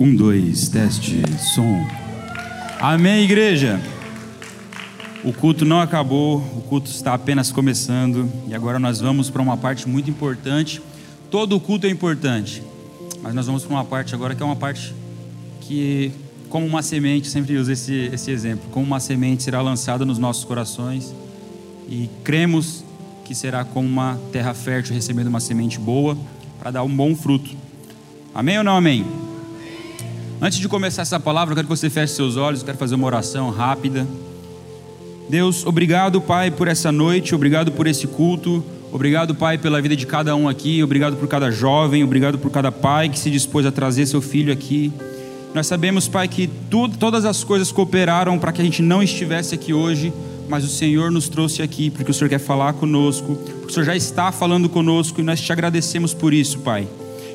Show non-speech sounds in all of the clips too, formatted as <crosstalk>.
Um, dois, teste, som. Amém, igreja. O culto não acabou, o culto está apenas começando e agora nós vamos para uma parte muito importante. Todo culto é importante, mas nós vamos para uma parte agora que é uma parte que, como uma semente, sempre uso esse, esse exemplo, como uma semente será lançada nos nossos corações e cremos que será como uma terra fértil recebendo uma semente boa para dar um bom fruto. Amém ou não amém? Antes de começar essa palavra, eu quero que você feche seus olhos, eu quero fazer uma oração rápida. Deus, obrigado, Pai, por essa noite, obrigado por esse culto, obrigado, Pai, pela vida de cada um aqui, obrigado por cada jovem, obrigado por cada pai que se dispôs a trazer seu filho aqui. Nós sabemos, Pai, que todas as coisas cooperaram para que a gente não estivesse aqui hoje, mas o Senhor nos trouxe aqui porque o Senhor quer falar conosco, porque o Senhor já está falando conosco e nós te agradecemos por isso, Pai.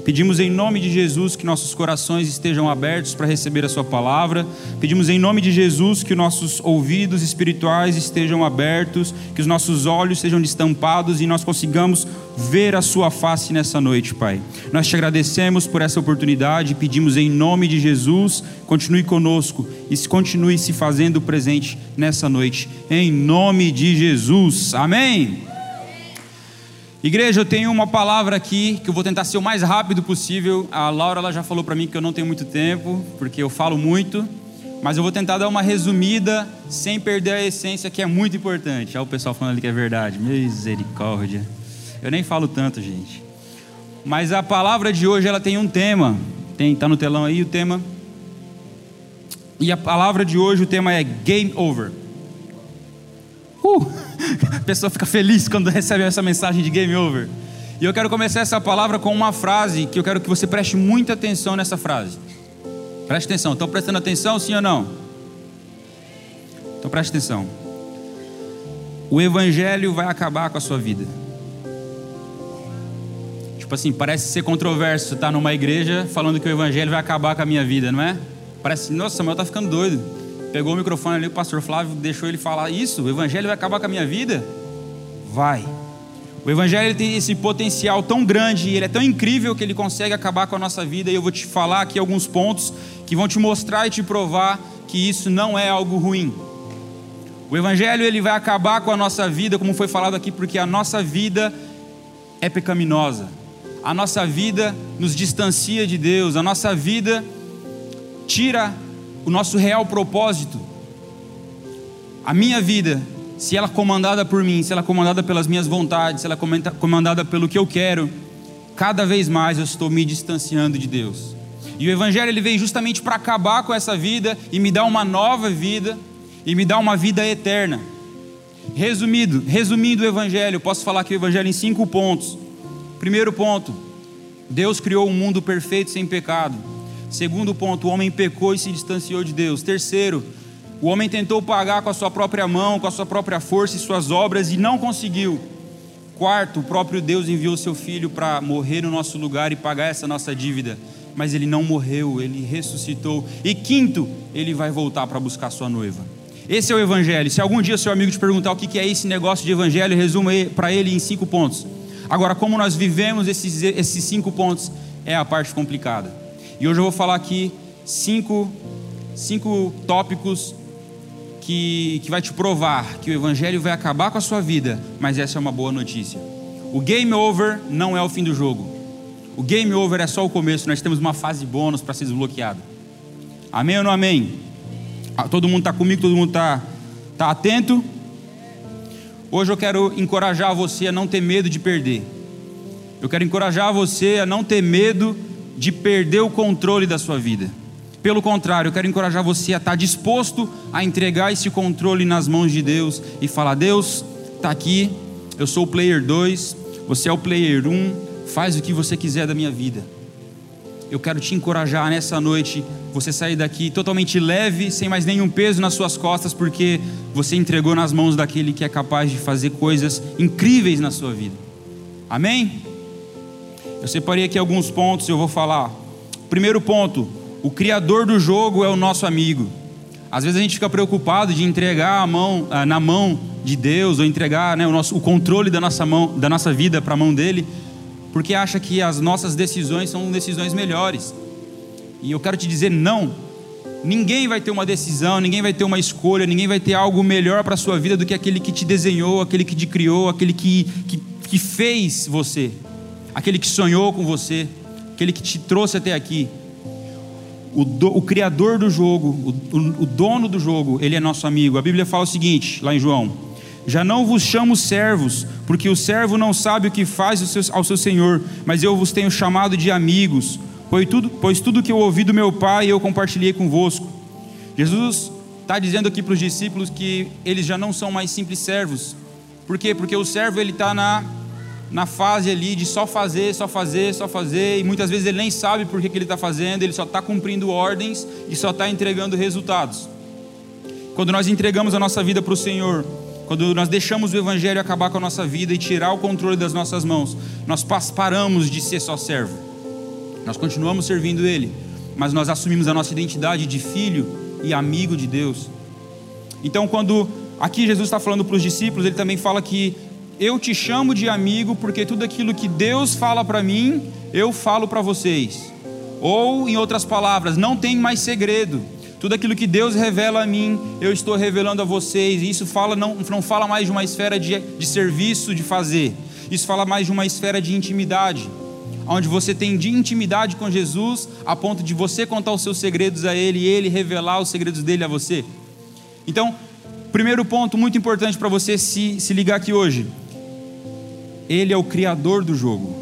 Pedimos em nome de Jesus que nossos corações estejam abertos para receber a Sua palavra. Pedimos em nome de Jesus que nossos ouvidos espirituais estejam abertos, que os nossos olhos sejam destampados e nós consigamos ver a Sua face nessa noite, Pai. Nós te agradecemos por essa oportunidade. Pedimos em nome de Jesus, continue conosco e continue se fazendo presente nessa noite. Em nome de Jesus. Amém. Igreja, eu tenho uma palavra aqui que eu vou tentar ser o mais rápido possível. A Laura ela já falou para mim que eu não tenho muito tempo, porque eu falo muito, mas eu vou tentar dar uma resumida sem perder a essência, que é muito importante. Olha o pessoal falando ali que é verdade. Misericórdia. Eu nem falo tanto, gente. Mas a palavra de hoje ela tem um tema. Tem, tá no telão aí o tema. E a palavra de hoje o tema é game over. Uh! <laughs> A pessoa fica feliz quando recebe essa mensagem de game over. E eu quero começar essa palavra com uma frase que eu quero que você preste muita atenção nessa frase. Preste atenção. Estão prestando atenção, sim ou não? Então preste atenção. O evangelho vai acabar com a sua vida. Tipo assim, parece ser controverso estar numa igreja falando que o evangelho vai acabar com a minha vida, não é? Parece, nossa, Samuel está ficando doido pegou o microfone ali, o pastor Flávio deixou ele falar isso, o evangelho vai acabar com a minha vida? Vai. O evangelho tem esse potencial tão grande, ele é tão incrível que ele consegue acabar com a nossa vida, e eu vou te falar aqui alguns pontos que vão te mostrar e te provar que isso não é algo ruim. O evangelho ele vai acabar com a nossa vida, como foi falado aqui, porque a nossa vida é pecaminosa. A nossa vida nos distancia de Deus, a nossa vida tira o nosso real propósito. A minha vida, se ela é comandada por mim, se ela é comandada pelas minhas vontades, se ela é comandada pelo que eu quero, cada vez mais eu estou me distanciando de Deus. E o Evangelho ele veio justamente para acabar com essa vida e me dar uma nova vida e me dar uma vida eterna. Resumido, resumindo o Evangelho, posso falar aqui o Evangelho em cinco pontos. Primeiro ponto: Deus criou um mundo perfeito sem pecado. Segundo ponto, o homem pecou e se distanciou de Deus. Terceiro, o homem tentou pagar com a sua própria mão, com a sua própria força e suas obras e não conseguiu. Quarto, o próprio Deus enviou seu filho para morrer no nosso lugar e pagar essa nossa dívida, mas ele não morreu, ele ressuscitou. E quinto, ele vai voltar para buscar sua noiva. Esse é o evangelho. Se algum dia seu amigo te perguntar o que é esse negócio de evangelho, resuma para ele em cinco pontos. Agora, como nós vivemos esses, esses cinco pontos é a parte complicada. E hoje eu vou falar aqui cinco, cinco tópicos que, que vai te provar que o Evangelho vai acabar com a sua vida, mas essa é uma boa notícia. O game over não é o fim do jogo. O game over é só o começo, nós temos uma fase bônus para ser desbloqueado. Amém ou não amém? Ah, todo mundo está comigo, todo mundo está tá atento? Hoje eu quero encorajar você a não ter medo de perder. Eu quero encorajar você a não ter medo de perder o controle da sua vida. Pelo contrário, eu quero encorajar você a estar disposto a entregar esse controle nas mãos de Deus e falar: Deus, está aqui, eu sou o player 2, você é o player 1, um, faz o que você quiser da minha vida. Eu quero te encorajar nessa noite, você sair daqui totalmente leve, sem mais nenhum peso nas suas costas, porque você entregou nas mãos daquele que é capaz de fazer coisas incríveis na sua vida. Amém? Eu separei aqui alguns pontos e eu vou falar. Primeiro ponto: o criador do jogo é o nosso amigo. Às vezes a gente fica preocupado de entregar a mão ah, na mão de Deus ou entregar né, o, nosso, o controle da nossa mão, da nossa vida para a mão dele, porque acha que as nossas decisões são decisões melhores. E eu quero te dizer não. Ninguém vai ter uma decisão, ninguém vai ter uma escolha, ninguém vai ter algo melhor para a sua vida do que aquele que te desenhou, aquele que te criou, aquele que, que, que fez você, aquele que sonhou com você, aquele que te trouxe até aqui. O, do, o criador do jogo, o, o, o dono do jogo, ele é nosso amigo. A Bíblia fala o seguinte, lá em João: Já não vos chamo servos, porque o servo não sabe o que faz ao seu, senhor, mas eu vos tenho chamado de amigos pois tudo, pois tudo que eu ouvi do meu Pai eu compartilhei convosco. Jesus está dizendo aqui para os discípulos que eles já não são mais simples servos. Por quê? Porque o servo ele está na, na fase ali de só fazer, só fazer, só fazer, e muitas vezes ele nem sabe por que, que ele está fazendo, ele só está cumprindo ordens e só está entregando resultados. Quando nós entregamos a nossa vida para o Senhor, quando nós deixamos o Evangelho acabar com a nossa vida e tirar o controle das nossas mãos, nós paramos de ser só servo nós continuamos servindo Ele, mas nós assumimos a nossa identidade de filho e amigo de Deus. Então, quando aqui Jesus está falando para os discípulos, ele também fala que eu te chamo de amigo porque tudo aquilo que Deus fala para mim, eu falo para vocês. Ou, em outras palavras, não tem mais segredo. Tudo aquilo que Deus revela a mim, eu estou revelando a vocês. E isso fala, não, não fala mais de uma esfera de, de serviço, de fazer. Isso fala mais de uma esfera de intimidade onde você tem de intimidade com Jesus, a ponto de você contar os seus segredos a Ele e Ele revelar os segredos dele a você. Então, primeiro ponto muito importante para você se, se ligar aqui hoje: Ele é o Criador do jogo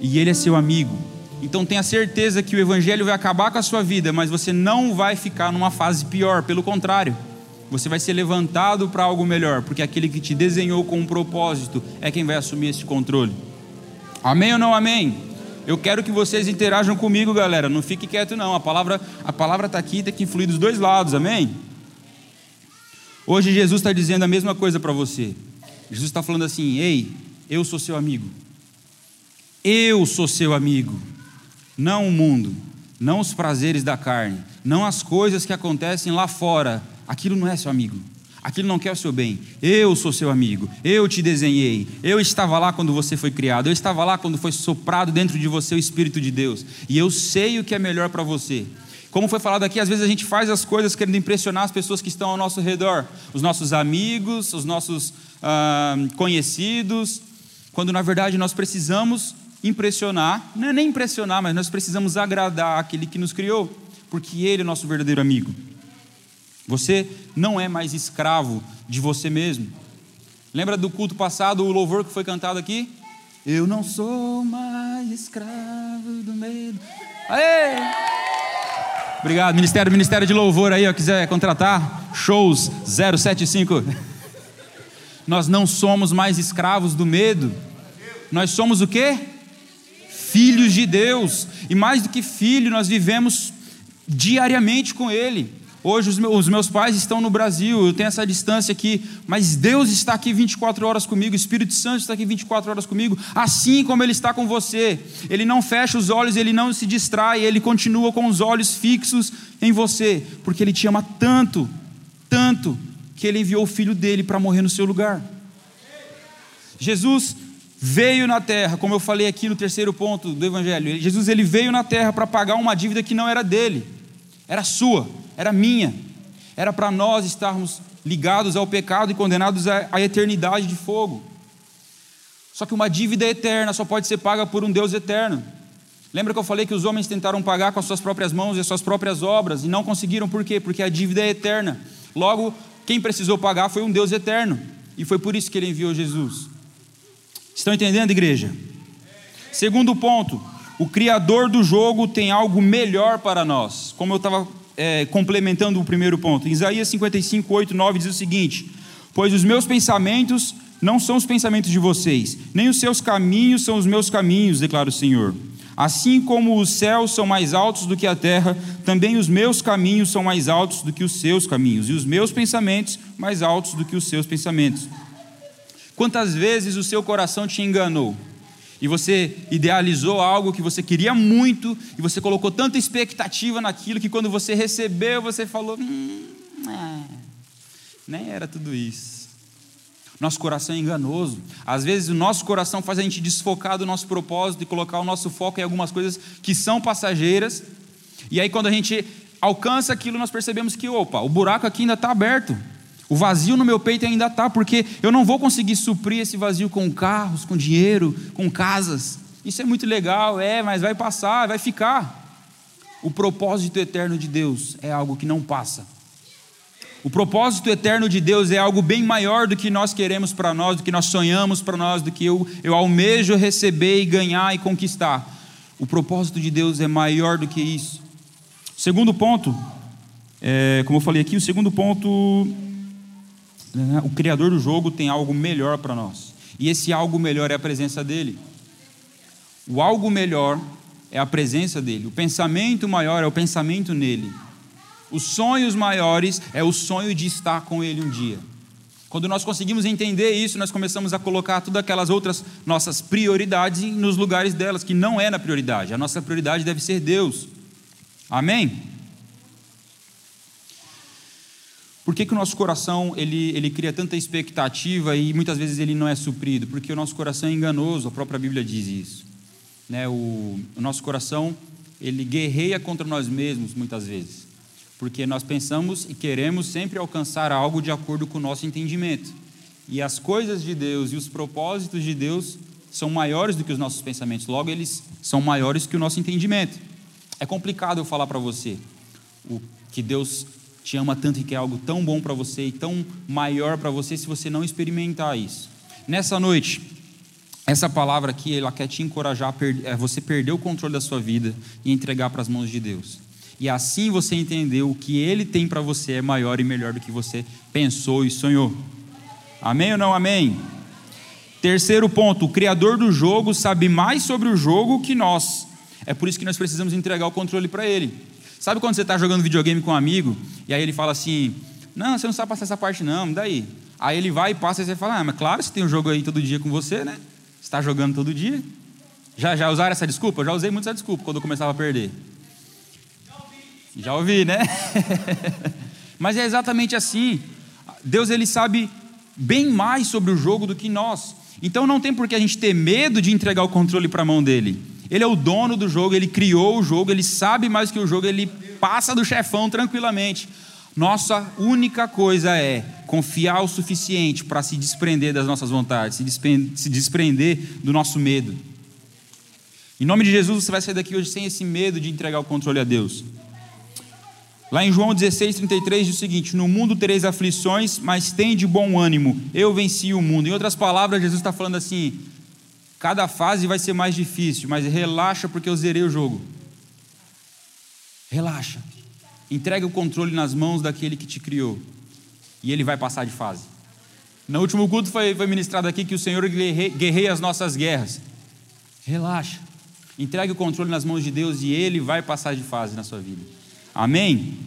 e Ele é seu amigo. Então tenha certeza que o Evangelho vai acabar com a sua vida, mas você não vai ficar numa fase pior, pelo contrário. Você vai ser levantado para algo melhor, porque aquele que te desenhou com um propósito é quem vai assumir esse controle. Amém ou não amém? Eu quero que vocês interajam comigo, galera. Não fique quieto, não. A palavra a palavra está aqui, tem que influir dos dois lados, amém? Hoje Jesus está dizendo a mesma coisa para você. Jesus está falando assim: Ei, eu sou seu amigo. Eu sou seu amigo. Não o mundo, não os prazeres da carne, não as coisas que acontecem lá fora. Aquilo não é seu amigo aquilo não quer o seu bem. Eu sou seu amigo, eu te desenhei, eu estava lá quando você foi criado, eu estava lá quando foi soprado dentro de você o Espírito de Deus, e eu sei o que é melhor para você. Como foi falado aqui, às vezes a gente faz as coisas querendo impressionar as pessoas que estão ao nosso redor, os nossos amigos, os nossos ah, conhecidos, quando na verdade nós precisamos impressionar, não é nem impressionar, mas nós precisamos agradar aquele que nos criou, porque Ele é nosso verdadeiro amigo. Você não é mais escravo de você mesmo. Lembra do culto passado, o louvor que foi cantado aqui? Eu não sou mais escravo do medo. Aê! Obrigado, Ministério, Ministério de Louvor aí, ó, quiser contratar, shows 075. Nós não somos mais escravos do medo. Nós somos o quê? Filhos de Deus. E mais do que filho, nós vivemos diariamente com Ele. Hoje os meus pais estão no Brasil, eu tenho essa distância aqui, mas Deus está aqui 24 horas comigo, o Espírito Santo está aqui 24 horas comigo, assim como Ele está com você. Ele não fecha os olhos, Ele não se distrai, Ele continua com os olhos fixos em você, porque Ele te ama tanto, tanto, que Ele enviou o Filho dele para morrer no seu lugar. Jesus veio na terra, como eu falei aqui no terceiro ponto do Evangelho, Jesus ele veio na terra para pagar uma dívida que não era dele, era sua era minha. Era para nós estarmos ligados ao pecado e condenados à eternidade de fogo. Só que uma dívida eterna só pode ser paga por um Deus eterno. Lembra que eu falei que os homens tentaram pagar com as suas próprias mãos e as suas próprias obras e não conseguiram, por quê? Porque a dívida é eterna. Logo, quem precisou pagar foi um Deus eterno. E foi por isso que ele enviou Jesus. Estão entendendo, igreja? Segundo ponto, o Criador do jogo tem algo melhor para nós. Como eu estava é, complementando o primeiro ponto. Em Isaías 55, 8, 9 diz o seguinte: Pois os meus pensamentos não são os pensamentos de vocês, nem os seus caminhos são os meus caminhos, declara o Senhor. Assim como os céus são mais altos do que a terra, também os meus caminhos são mais altos do que os seus caminhos, e os meus pensamentos mais altos do que os seus pensamentos. Quantas vezes o seu coração te enganou? e você idealizou algo que você queria muito, e você colocou tanta expectativa naquilo que quando você recebeu, você falou: hum, é, nem era tudo isso. Nosso coração é enganoso. Às vezes o nosso coração faz a gente desfocar do nosso propósito e colocar o nosso foco em algumas coisas que são passageiras. E aí, quando a gente alcança aquilo, nós percebemos que, opa, o buraco aqui ainda está aberto. O vazio no meu peito ainda está, porque eu não vou conseguir suprir esse vazio com carros, com dinheiro, com casas. Isso é muito legal, é, mas vai passar, vai ficar. O propósito eterno de Deus é algo que não passa. O propósito eterno de Deus é algo bem maior do que nós queremos para nós, do que nós sonhamos para nós, do que eu, eu almejo receber e ganhar e conquistar. O propósito de Deus é maior do que isso. Segundo ponto, é, como eu falei aqui, o segundo ponto, né, o criador do jogo tem algo melhor para nós. E esse algo melhor é a presença dele. O algo melhor é a presença dele. O pensamento maior é o pensamento nele. Os sonhos maiores é o sonho de estar com ele um dia. Quando nós conseguimos entender isso, nós começamos a colocar todas aquelas outras nossas prioridades nos lugares delas, que não é na prioridade. A nossa prioridade deve ser Deus. Amém? Por que, que o nosso coração ele, ele cria tanta expectativa e muitas vezes ele não é suprido? Porque o nosso coração é enganoso, a própria Bíblia diz isso. Né, o, o nosso coração ele guerreia contra nós mesmos muitas vezes, porque nós pensamos e queremos sempre alcançar algo de acordo com o nosso entendimento. E as coisas de Deus e os propósitos de Deus são maiores do que os nossos pensamentos, logo eles são maiores que o nosso entendimento. É complicado eu falar para você o que Deus te ama tanto e que é algo tão bom para você e tão maior para você se você não experimentar isso. Nessa noite, essa palavra aqui, ela quer te encorajar a é, você perder o controle da sua vida e entregar para as mãos de Deus. E assim você entender o que Ele tem para você é maior e melhor do que você pensou e sonhou. Amém ou não amém? Terceiro ponto: o criador do jogo sabe mais sobre o jogo que nós. É por isso que nós precisamos entregar o controle para Ele. Sabe quando você está jogando videogame com um amigo e aí ele fala assim: Não, você não sabe passar essa parte, não, daí. Aí ele vai e passa e você fala: Ah, mas claro, você tem um jogo aí todo dia com você, né? está jogando todo dia? Já, já usaram essa desculpa? Eu já usei muito essa desculpa quando eu começava a perder. Já ouvi, né? <laughs> Mas é exatamente assim. Deus ele sabe bem mais sobre o jogo do que nós. Então não tem por que a gente ter medo de entregar o controle para a mão dele. Ele é o dono do jogo, ele criou o jogo, ele sabe mais que o jogo, ele passa do chefão tranquilamente. Nossa única coisa é confiar o suficiente para se desprender das nossas vontades, se desprender do nosso medo. Em nome de Jesus, você vai sair daqui hoje sem esse medo de entregar o controle a Deus. Lá em João 16, 33 diz o seguinte: No mundo tereis aflições, mas tem de bom ânimo, eu venci o mundo. Em outras palavras, Jesus está falando assim: cada fase vai ser mais difícil, mas relaxa, porque eu zerei o jogo. Relaxa. Entregue o controle nas mãos daquele que te criou. E ele vai passar de fase. No último culto foi, foi ministrado aqui que o Senhor guerreia as nossas guerras. Relaxa. Entregue o controle nas mãos de Deus e ele vai passar de fase na sua vida. Amém?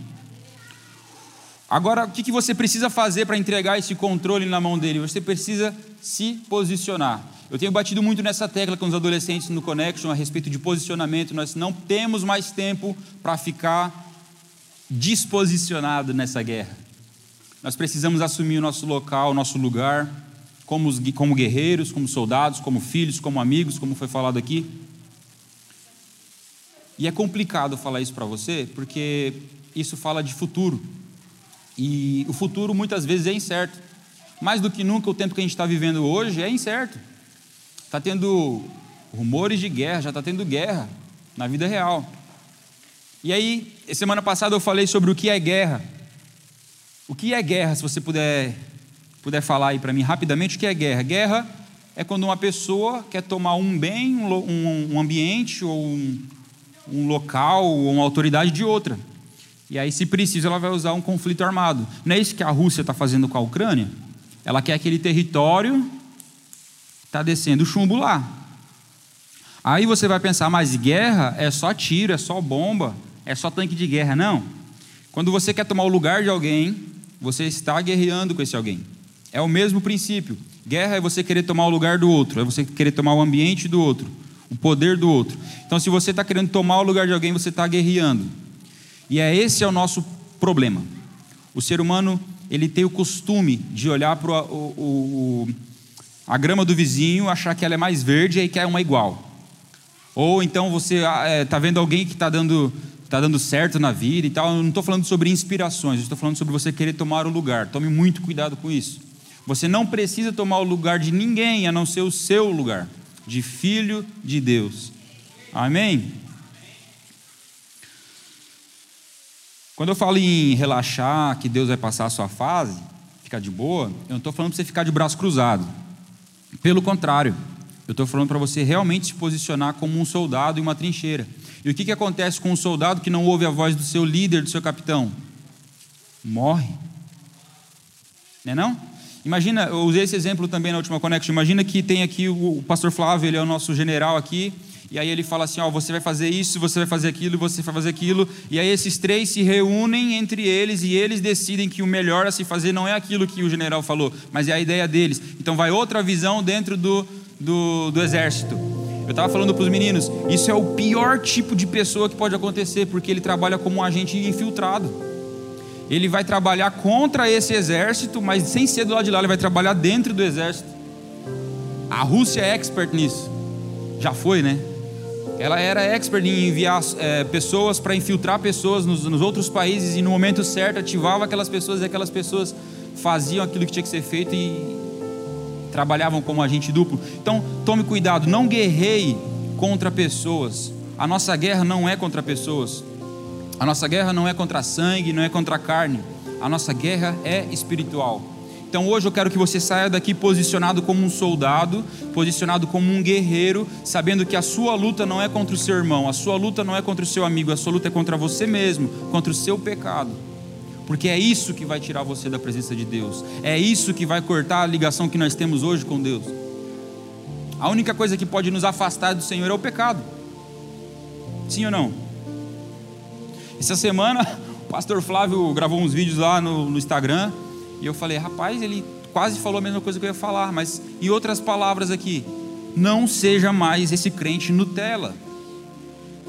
Agora, o que você precisa fazer para entregar esse controle na mão dele? Você precisa se posicionar. Eu tenho batido muito nessa tecla com os adolescentes no Connection a respeito de posicionamento. Nós não temos mais tempo para ficar disposicionado nessa guerra. Nós precisamos assumir o nosso local, o nosso lugar, como, os, como guerreiros, como soldados, como filhos, como amigos, como foi falado aqui. E é complicado falar isso para você, porque isso fala de futuro. E o futuro muitas vezes é incerto. Mais do que nunca, o tempo que a gente está vivendo hoje é incerto. Está tendo rumores de guerra, já está tendo guerra na vida real. E aí, semana passada eu falei sobre o que é guerra. O que é guerra, se você puder, puder falar aí para mim rapidamente, o que é guerra? Guerra é quando uma pessoa quer tomar um bem, um, um ambiente, ou um, um local, ou uma autoridade de outra. E aí, se precisa, ela vai usar um conflito armado. Não é isso que a Rússia está fazendo com a Ucrânia? Ela quer aquele território, está descendo chumbo lá. Aí você vai pensar, mas guerra é só tiro, é só bomba é só tanque de guerra, não. Quando você quer tomar o lugar de alguém, você está guerreando com esse alguém. É o mesmo princípio. Guerra é você querer tomar o lugar do outro, é você querer tomar o ambiente do outro, o poder do outro. Então, se você está querendo tomar o lugar de alguém, você está guerreando. E é esse é o nosso problema. O ser humano ele tem o costume de olhar para o, o, a grama do vizinho, achar que ela é mais verde e quer uma igual. Ou então você está ah, é, vendo alguém que está dando está dando certo na vida e tal. Eu não estou falando sobre inspirações, estou falando sobre você querer tomar o lugar. Tome muito cuidado com isso. Você não precisa tomar o lugar de ninguém a não ser o seu lugar, de filho de Deus. Amém? Quando eu falo em relaxar, que Deus vai passar a sua fase, ficar de boa, eu não estou falando para você ficar de braço cruzado. Pelo contrário, eu estou falando para você realmente se posicionar como um soldado em uma trincheira. E o que, que acontece com um soldado que não ouve a voz do seu líder, do seu capitão? Morre. Não é não? Imagina, eu usei esse exemplo também na última connection. Imagina que tem aqui o, pastor Flávio, ele é o nosso general aqui, e aí ele fala assim: ó, você vai fazer isso, você vai fazer aquilo, você vai fazer aquilo. E aí esses três se reúnem entre eles e eles decidem que o melhor a se fazer não é aquilo que o general falou, mas é a ideia deles. Então vai outra visão dentro do, do, do exército. Eu estava falando para os meninos, isso é o pior tipo de pessoa que pode acontecer, porque ele trabalha como um agente infiltrado ele vai trabalhar contra esse exército, mas sem ser do lado de lá, ele vai trabalhar dentro do exército. A Rússia é expert nisso. Já foi, né? Ela era expert em enviar é, pessoas para infiltrar pessoas nos, nos, outros países e no momento certo ativava aquelas pessoas e aquelas pessoas faziam aquilo que tinha que ser feito e trabalhavam como agente duplo. Então, tome cuidado, não guerreie contra pessoas. A nossa guerra não é contra pessoas. A nossa guerra não é contra sangue, não é contra carne. A nossa guerra é espiritual. Então hoje eu quero que você saia daqui posicionado como um soldado, posicionado como um guerreiro, sabendo que a sua luta não é contra o seu irmão, a sua luta não é contra o seu amigo, a sua luta é contra você mesmo, contra o seu pecado. Porque é isso que vai tirar você da presença de Deus. É isso que vai cortar a ligação que nós temos hoje com Deus. A única coisa que pode nos afastar do Senhor é o pecado. Sim ou não? Essa semana, o pastor Flávio gravou uns vídeos lá no, no Instagram e eu falei, rapaz, ele quase falou a mesma coisa que eu ia falar, mas em outras palavras aqui, não seja mais esse crente Nutella.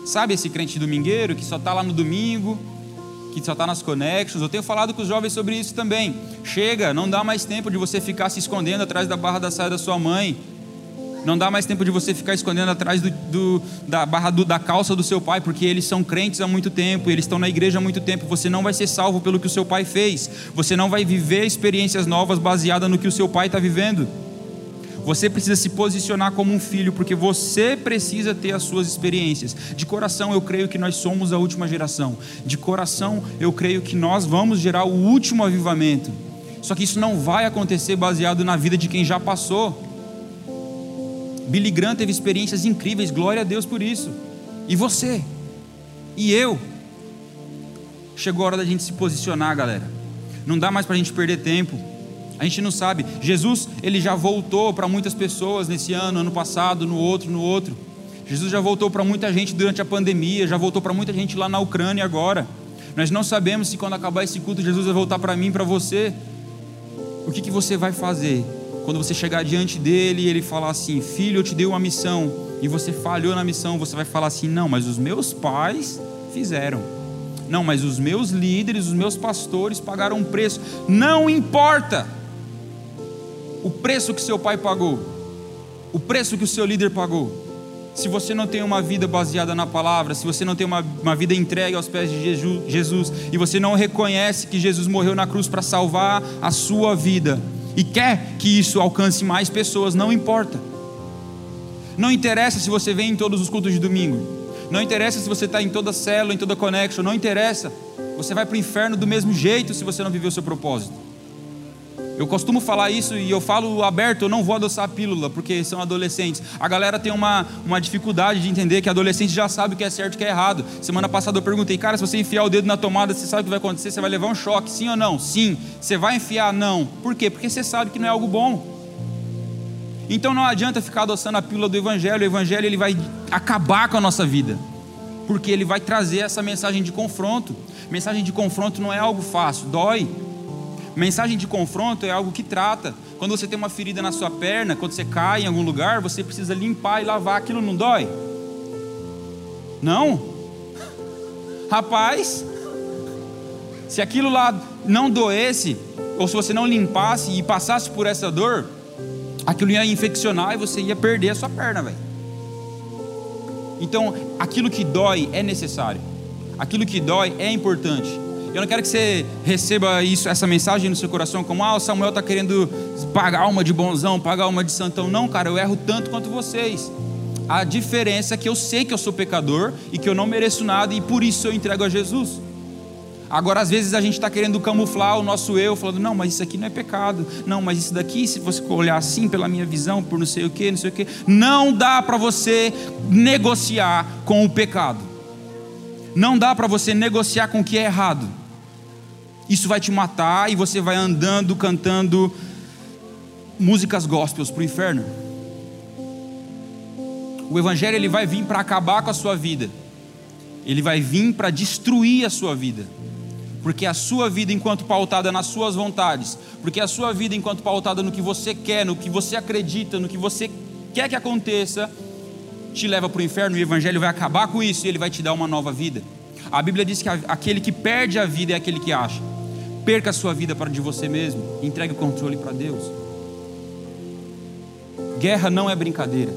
Sabe esse crente domingueiro que só está lá no domingo, que só está nas connections? Eu tenho falado com os jovens sobre isso também. Chega, não dá mais tempo de você ficar se escondendo atrás da barra da saia da sua mãe, não dá mais tempo de você ficar escondendo atrás do, do, da barra do, da calça do seu pai, porque eles são crentes há muito tempo, eles estão na igreja há muito tempo. Você não vai ser salvo pelo que o seu pai fez. Você não vai viver experiências novas baseadas no que o seu pai está vivendo. Você precisa se posicionar como um filho, porque você precisa ter as suas experiências. De coração, eu creio que nós somos a última geração. De coração, eu creio que nós vamos gerar o último avivamento. Só que isso não vai acontecer baseado na vida de quem já passou. Billy Graham teve experiências incríveis, glória a Deus por isso. E você? E eu? Chegou a hora da gente se posicionar, galera. Não dá mais para a gente perder tempo. A gente não sabe. Jesus, ele já voltou para muitas pessoas nesse ano, ano passado, no outro, no outro. Jesus já voltou para muita gente durante a pandemia, já voltou para muita gente lá na Ucrânia agora. Nós não sabemos se quando acabar esse culto Jesus vai voltar para mim, para você. O que, que você vai fazer? Quando você chegar diante dele e ele falar assim: Filho, eu te dei uma missão, e você falhou na missão, você vai falar assim: Não, mas os meus pais fizeram. Não, mas os meus líderes, os meus pastores pagaram um preço. Não importa o preço que seu pai pagou, o preço que o seu líder pagou. Se você não tem uma vida baseada na palavra, se você não tem uma, uma vida entregue aos pés de Jesus, Jesus e você não reconhece que Jesus morreu na cruz para salvar a sua vida, e quer que isso alcance mais pessoas, não importa. Não interessa se você vem em todos os cultos de domingo. Não interessa se você está em toda célula, em toda connection. Não interessa. Você vai para o inferno do mesmo jeito se você não viver o seu propósito. Eu costumo falar isso e eu falo aberto, eu não vou adoçar a pílula, porque são adolescentes. A galera tem uma, uma dificuldade de entender que adolescente já sabe o que é certo e o que é errado. Semana passada eu perguntei, cara, se você enfiar o dedo na tomada, você sabe o que vai acontecer? Você vai levar um choque, sim ou não? Sim. Você vai enfiar? Não. Por quê? Porque você sabe que não é algo bom. Então não adianta ficar adoçando a pílula do Evangelho. O Evangelho ele vai acabar com a nossa vida, porque ele vai trazer essa mensagem de confronto. Mensagem de confronto não é algo fácil, dói. Mensagem de confronto é algo que trata. Quando você tem uma ferida na sua perna, quando você cai em algum lugar, você precisa limpar e lavar. Aquilo não dói? Não? <laughs> Rapaz, se aquilo lá não doesse, ou se você não limpasse e passasse por essa dor, aquilo ia infeccionar e você ia perder a sua perna, velho. Então, aquilo que dói é necessário. aquilo que dói é importante. Eu não quero que você receba isso, essa mensagem no seu coração como ah, o Samuel está querendo pagar uma de bonzão, pagar uma de santão. Não, cara, eu erro tanto quanto vocês. A diferença é que eu sei que eu sou pecador e que eu não mereço nada e por isso eu entrego a Jesus. Agora, às vezes, a gente está querendo camuflar o nosso eu, falando, não, mas isso aqui não é pecado. Não, mas isso daqui, se você olhar assim pela minha visão, por não sei o que, não sei o que, não dá para você negociar com o pecado. Não dá para você negociar com o que é errado. Isso vai te matar e você vai andando cantando músicas gospels para o inferno. O evangelho ele vai vir para acabar com a sua vida. Ele vai vir para destruir a sua vida porque a sua vida enquanto pautada nas suas vontades, porque a sua vida enquanto pautada no que você quer, no que você acredita, no que você quer que aconteça, te leva para o inferno e o evangelho vai acabar com isso e ele vai te dar uma nova vida. A Bíblia diz que aquele que perde a vida é aquele que acha. Perca a sua vida para de você mesmo, entregue o controle para Deus. Guerra não é brincadeira.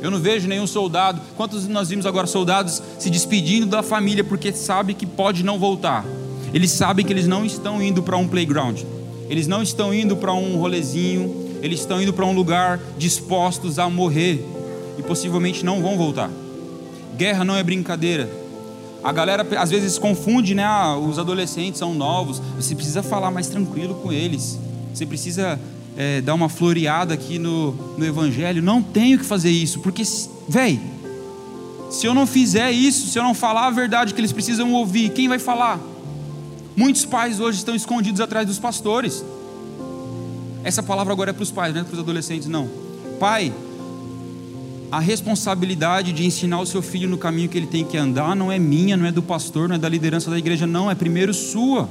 Eu não vejo nenhum soldado. Quantos nós vimos agora soldados se despedindo da família porque sabe que pode não voltar? Eles sabem que eles não estão indo para um playground, eles não estão indo para um rolezinho, eles estão indo para um lugar dispostos a morrer e possivelmente não vão voltar. Guerra não é brincadeira. A galera às vezes confunde, né? Ah, os adolescentes são novos. Você precisa falar mais tranquilo com eles. Você precisa é, dar uma floreada aqui no, no Evangelho. Não tenho que fazer isso, porque, véi, se eu não fizer isso, se eu não falar a verdade que eles precisam ouvir, quem vai falar? Muitos pais hoje estão escondidos atrás dos pastores. Essa palavra agora é para os pais, não é para os adolescentes, não. Pai, a responsabilidade de ensinar o seu filho no caminho que ele tem que andar não é minha, não é do pastor, não é da liderança da igreja, não, é primeiro sua.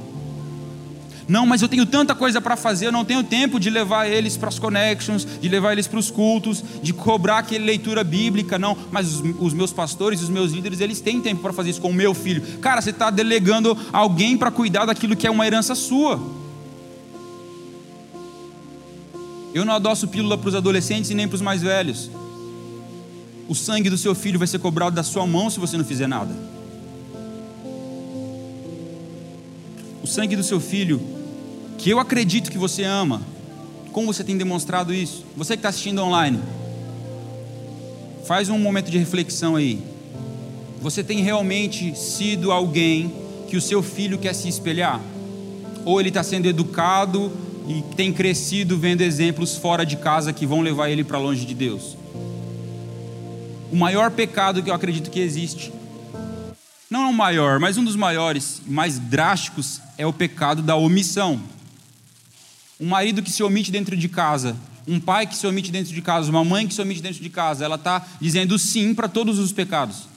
Não, mas eu tenho tanta coisa para fazer, eu não tenho tempo de levar eles para as connections, de levar eles para os cultos, de cobrar aquele leitura bíblica, não. Mas os, os meus pastores, os meus líderes, eles têm tempo para fazer isso com o meu filho. Cara, você está delegando alguém para cuidar daquilo que é uma herança sua. Eu não adoço pílula para os adolescentes e nem para os mais velhos. O sangue do seu filho vai ser cobrado da sua mão se você não fizer nada. O sangue do seu filho que eu acredito que você ama. Como você tem demonstrado isso? Você que está assistindo online, faz um momento de reflexão aí. Você tem realmente sido alguém que o seu filho quer se espelhar? Ou ele está sendo educado e tem crescido vendo exemplos fora de casa que vão levar ele para longe de Deus? O maior pecado que eu acredito que existe, não é o maior, mas um dos maiores, mais drásticos, é o pecado da omissão. Um marido que se omite dentro de casa, um pai que se omite dentro de casa, uma mãe que se omite dentro de casa, ela está dizendo sim para todos os pecados.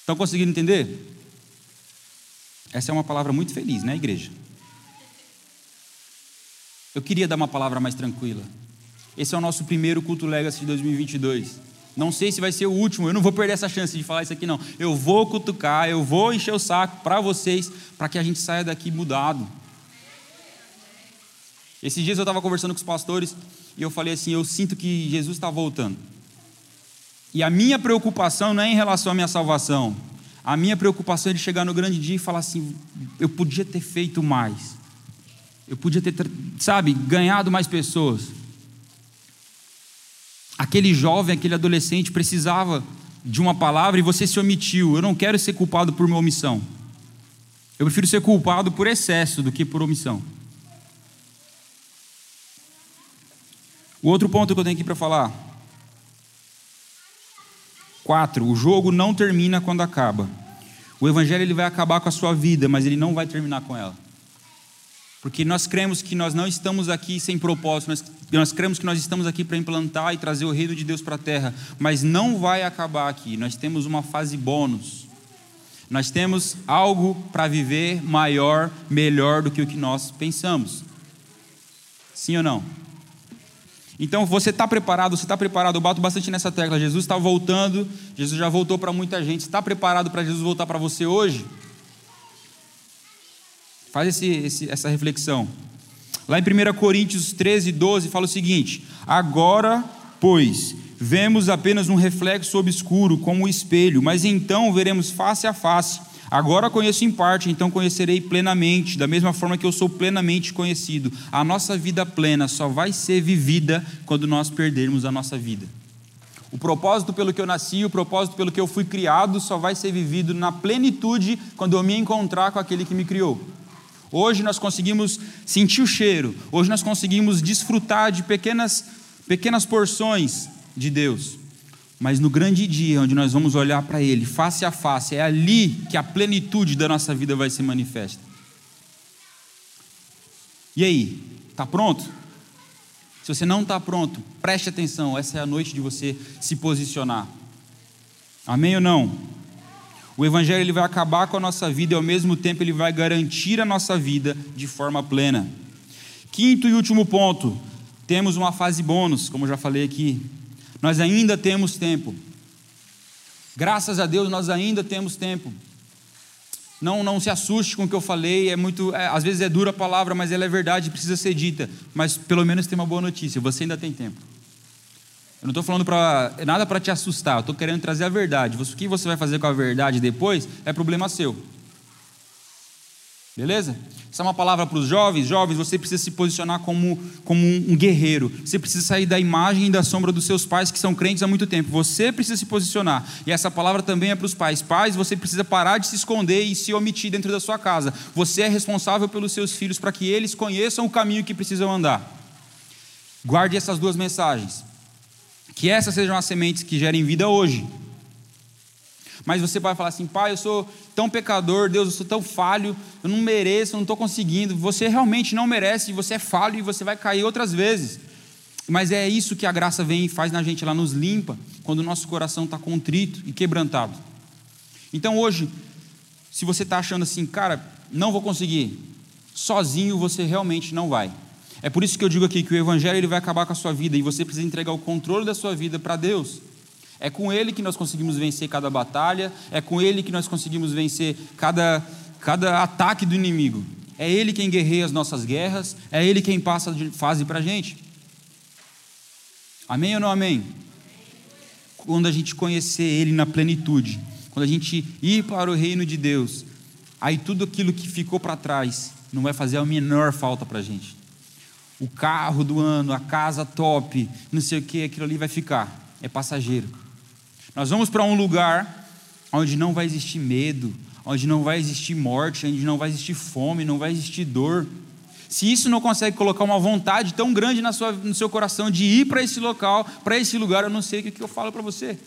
Estão conseguindo entender? Essa é uma palavra muito feliz, né, igreja? Eu queria dar uma palavra mais tranquila. Esse é o nosso primeiro culto Legacy de 2022. Não sei se vai ser o último, eu não vou perder essa chance de falar isso aqui, não. Eu vou cutucar, eu vou encher o saco para vocês, para que a gente saia daqui mudado. Esses dias eu estava conversando com os pastores e eu falei assim: eu sinto que Jesus está voltando. E a minha preocupação não é em relação à minha salvação. A minha preocupação é de chegar no grande dia e falar assim: eu podia ter feito mais. Eu podia ter, sabe, ganhado mais pessoas. Aquele jovem, aquele adolescente precisava de uma palavra e você se omitiu. Eu não quero ser culpado por uma omissão. Eu prefiro ser culpado por excesso do que por omissão. O outro ponto que eu tenho aqui para falar. Quatro, o jogo não termina quando acaba. O evangelho ele vai acabar com a sua vida, mas ele não vai terminar com ela. Porque nós cremos que nós não estamos aqui sem propósito, nós, nós cremos que nós estamos aqui para implantar e trazer o reino de Deus para a terra, mas não vai acabar aqui. Nós temos uma fase bônus. Nós temos algo para viver maior, melhor do que o que nós pensamos. Sim ou não? Então você está preparado, você está preparado, eu bato bastante nessa tecla. Jesus está voltando, Jesus já voltou para muita gente. Está preparado para Jesus voltar para você hoje? Faz esse, esse, essa reflexão. Lá em 1 Coríntios 13, 12, fala o seguinte: Agora, pois, vemos apenas um reflexo obscuro, como o espelho, mas então veremos face a face. Agora conheço em parte, então conhecerei plenamente, da mesma forma que eu sou plenamente conhecido. A nossa vida plena só vai ser vivida quando nós perdermos a nossa vida. O propósito pelo que eu nasci, o propósito pelo que eu fui criado, só vai ser vivido na plenitude quando eu me encontrar com aquele que me criou. Hoje nós conseguimos sentir o cheiro, hoje nós conseguimos desfrutar de pequenas, pequenas porções de Deus. Mas no grande dia, onde nós vamos olhar para Ele face a face, é ali que a plenitude da nossa vida vai se manifesta. E aí, está pronto? Se você não está pronto, preste atenção, essa é a noite de você se posicionar. Amém ou não? O Evangelho ele vai acabar com a nossa vida e ao mesmo tempo ele vai garantir a nossa vida de forma plena. Quinto e último ponto, temos uma fase bônus, como já falei aqui. Nós ainda temos tempo. Graças a Deus nós ainda temos tempo. Não, não se assuste com o que eu falei, é muito, é, às vezes é dura a palavra, mas ela é verdade, precisa ser dita. Mas pelo menos tem uma boa notícia, você ainda tem tempo. Eu não estou falando para nada para te assustar, eu estou querendo trazer a verdade. O que você vai fazer com a verdade depois é problema seu. Beleza? Essa é uma palavra para os jovens. Jovens, você precisa se posicionar como, como um guerreiro. Você precisa sair da imagem e da sombra dos seus pais que são crentes há muito tempo. Você precisa se posicionar. E essa palavra também é para os pais. Pais, você precisa parar de se esconder e se omitir dentro da sua casa. Você é responsável pelos seus filhos para que eles conheçam o caminho que precisam andar. Guarde essas duas mensagens. Que essas sejam as sementes que gerem vida hoje mas você vai falar assim, pai, eu sou tão pecador, Deus, eu sou tão falho, eu não mereço, eu não estou conseguindo. Você realmente não merece, você é falho e você vai cair outras vezes. Mas é isso que a graça vem e faz na gente, ela nos limpa, quando o nosso coração está contrito e quebrantado. Então hoje, se você está achando assim, cara, não vou conseguir, sozinho você realmente não vai. É por isso que eu digo aqui que o Evangelho ele vai acabar com a sua vida e você precisa entregar o controle da sua vida para Deus. É com Ele que nós conseguimos vencer cada batalha, é com Ele que nós conseguimos vencer cada, cada ataque do inimigo. É Ele quem guerreia as nossas guerras, é Ele quem passa de fase para a gente. Amém ou não amém? Quando a gente conhecer Ele na plenitude, quando a gente ir para o reino de Deus, aí tudo aquilo que ficou para trás não vai fazer a menor falta para a gente. O carro do ano, a casa top, não sei o que, aquilo ali vai ficar, é passageiro. Nós vamos para um lugar onde não vai existir medo, onde não vai existir morte, onde não vai existir fome, não vai existir dor. Se isso não consegue colocar uma vontade tão grande na sua, no seu coração de ir para esse local, para esse lugar, eu não sei o que eu falo para você.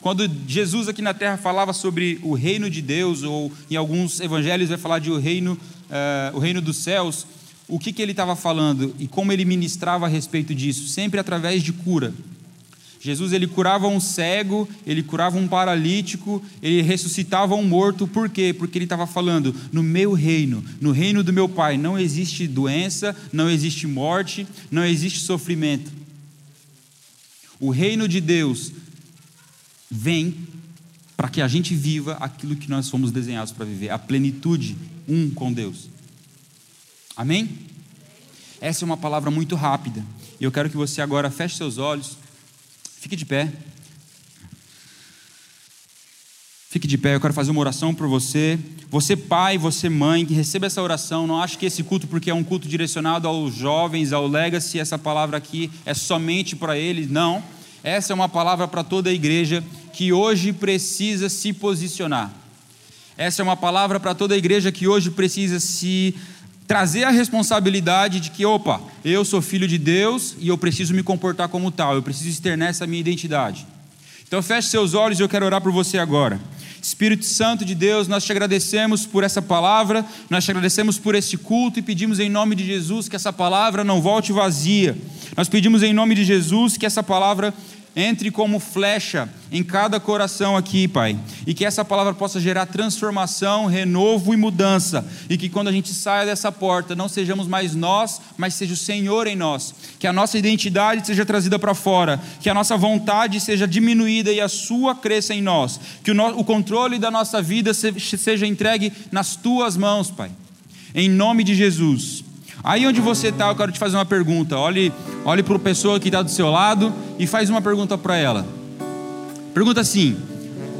Quando Jesus aqui na terra falava sobre o reino de Deus, ou em alguns evangelhos vai falar de o reino, uh, o reino dos céus, o que, que ele estava falando e como ele ministrava a respeito disso? Sempre através de cura. Jesus ele curava um cego, ele curava um paralítico, ele ressuscitava um morto, por quê? Porque ele estava falando: no meu reino, no reino do meu Pai, não existe doença, não existe morte, não existe sofrimento. O reino de Deus vem para que a gente viva aquilo que nós fomos desenhados para viver, a plenitude um com Deus. Amém? Essa é uma palavra muito rápida. E eu quero que você agora feche seus olhos. Fique de pé. Fique de pé, eu quero fazer uma oração por você. Você, pai, você, mãe, que receba essa oração. Não acho que esse culto, porque é um culto direcionado aos jovens, ao legacy, essa palavra aqui é somente para eles. Não. Essa é uma palavra para toda a igreja que hoje precisa se posicionar. Essa é uma palavra para toda a igreja que hoje precisa se trazer a responsabilidade de que, opa, eu sou filho de Deus e eu preciso me comportar como tal, eu preciso externar essa minha identidade. Então feche seus olhos e eu quero orar por você agora. Espírito Santo de Deus, nós te agradecemos por essa palavra, nós te agradecemos por este culto e pedimos em nome de Jesus que essa palavra não volte vazia. Nós pedimos em nome de Jesus que essa palavra entre como flecha em cada coração aqui, Pai, e que essa palavra possa gerar transformação, renovo e mudança, e que quando a gente saia dessa porta, não sejamos mais nós, mas seja o Senhor em nós, que a nossa identidade seja trazida para fora, que a nossa vontade seja diminuída e a Sua cresça em nós, que o, no, o controle da nossa vida seja entregue nas Tuas mãos, Pai, em nome de Jesus. Aí onde você está, eu quero te fazer uma pergunta. Olhe, olhe para a pessoa que está do seu lado e faz uma pergunta para ela. Pergunta assim: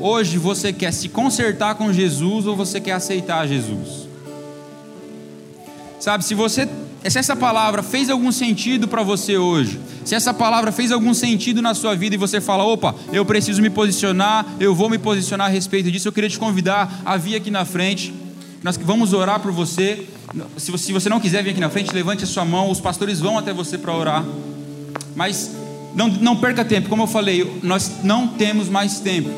hoje você quer se consertar com Jesus ou você quer aceitar Jesus? Sabe, se você se essa palavra fez algum sentido para você hoje, se essa palavra fez algum sentido na sua vida e você fala, opa, eu preciso me posicionar, eu vou me posicionar a respeito disso, eu queria te convidar a vir aqui na frente. Nós vamos orar por você. Se você não quiser vir aqui na frente, levante a sua mão, os pastores vão até você para orar. Mas não, não perca tempo, como eu falei, nós não temos mais tempo.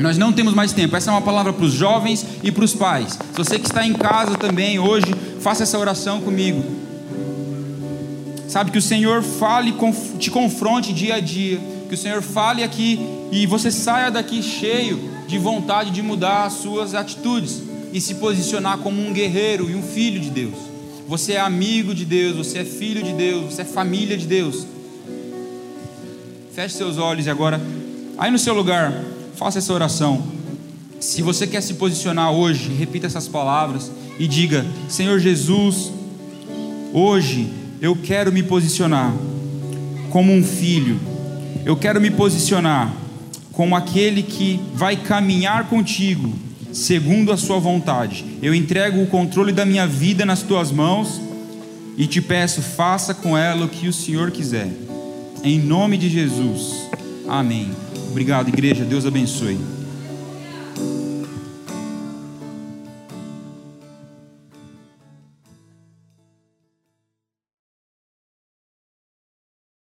Nós não temos mais tempo. Essa é uma palavra para os jovens e para os pais. Se você que está em casa também hoje, faça essa oração comigo. Sabe que o Senhor fale, te confronte dia a dia. Que o Senhor fale aqui e você saia daqui cheio de vontade de mudar as suas atitudes e se posicionar como um guerreiro e um filho de Deus. Você é amigo de Deus, você é filho de Deus, você é família de Deus. Feche seus olhos e agora, aí no seu lugar, faça essa oração. Se você quer se posicionar hoje, repita essas palavras e diga: Senhor Jesus, hoje eu quero me posicionar como um filho, eu quero me posicionar como aquele que vai caminhar contigo segundo a Sua vontade. Eu entrego o controle da minha vida nas tuas mãos e te peço, faça com ela o que o Senhor quiser. Em nome de Jesus. Amém. Obrigado, igreja. Deus abençoe.